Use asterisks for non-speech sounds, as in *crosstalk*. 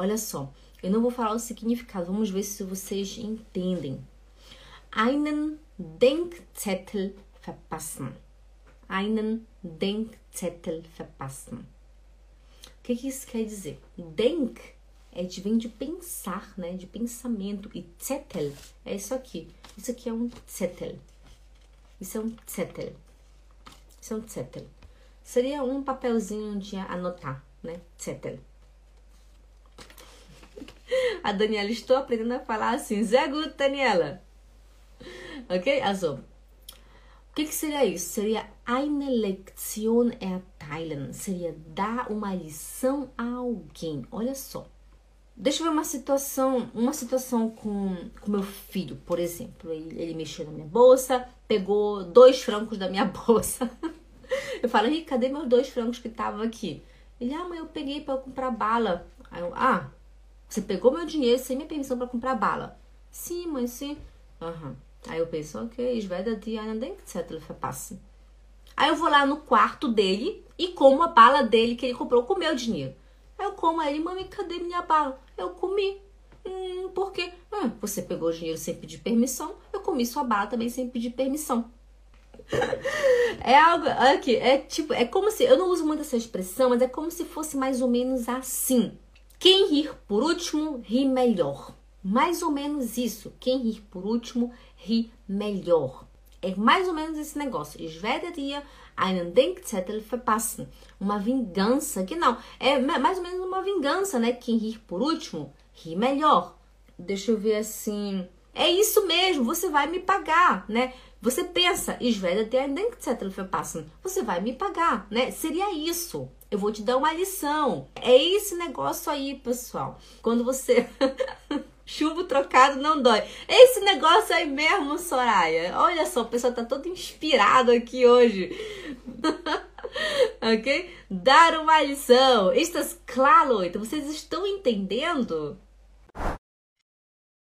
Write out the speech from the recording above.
Olha só, eu não vou falar o significado, vamos ver se vocês entendem. Einen Denkzettel verpassen. Einen Denkzettel verpassen. O que, que isso quer dizer? Denk é de, vem de pensar, né? De pensamento. E Zettel é isso aqui. Isso aqui é um Zettel. Isso é um Zettel. Isso é um Zettel. Seria um papelzinho de anotar, né? Zettel. A Daniela, estou aprendendo a falar assim. Zé gut, Daniela. Ok? Also, o que, que seria isso? Seria eine Lektion erteilen. Seria dar uma lição a alguém. Olha só. Deixa eu ver uma situação, uma situação com, com meu filho, por exemplo. Ele, ele mexeu na minha bolsa, pegou dois francos da minha *laughs* bolsa. Eu falo, Henrique, cadê meus dois francos que estavam aqui? Ele, ah, mãe, eu peguei para comprar bala. Aí eu, ah, você pegou meu dinheiro sem minha permissão para comprar bala? Sim, mãe, sim. Uhum. Aí eu penso, ok, ich werde dir einen Denkzettel verpassen. Aí eu vou lá no quarto dele e como a bala dele que ele comprou com meu dinheiro. Eu como aí, mãe, cadê minha bala? Eu comi. Hum, por quê? Ah, você pegou o dinheiro sem pedir permissão, eu comi sua bala também sem pedir permissão. *laughs* é algo aqui, é tipo, é como se, eu não uso muito essa expressão, mas é como se fosse mais ou menos assim. Quem rir por último, ri melhor. Mais ou menos isso. Quem rir por último, ri melhor. É mais ou menos esse negócio. Ich werde dir einen Denkzettel verpassen. Uma vingança, que não, é mais ou menos uma vingança, né? Quem rir por último, ri melhor. Deixa eu ver assim. É isso mesmo, você vai me pagar, né? Você pensa, ich werde dir einen Denkzettel verpassen. Você vai me pagar, né? Seria isso. Eu vou te dar uma lição. É esse negócio aí, pessoal. Quando você *laughs* Chumbo trocado não dói. Esse negócio aí mesmo, Soraya. Olha só, o pessoal tá todo inspirado aqui hoje. *laughs* ok? Dar uma lição. Estas claro. Então, vocês estão entendendo?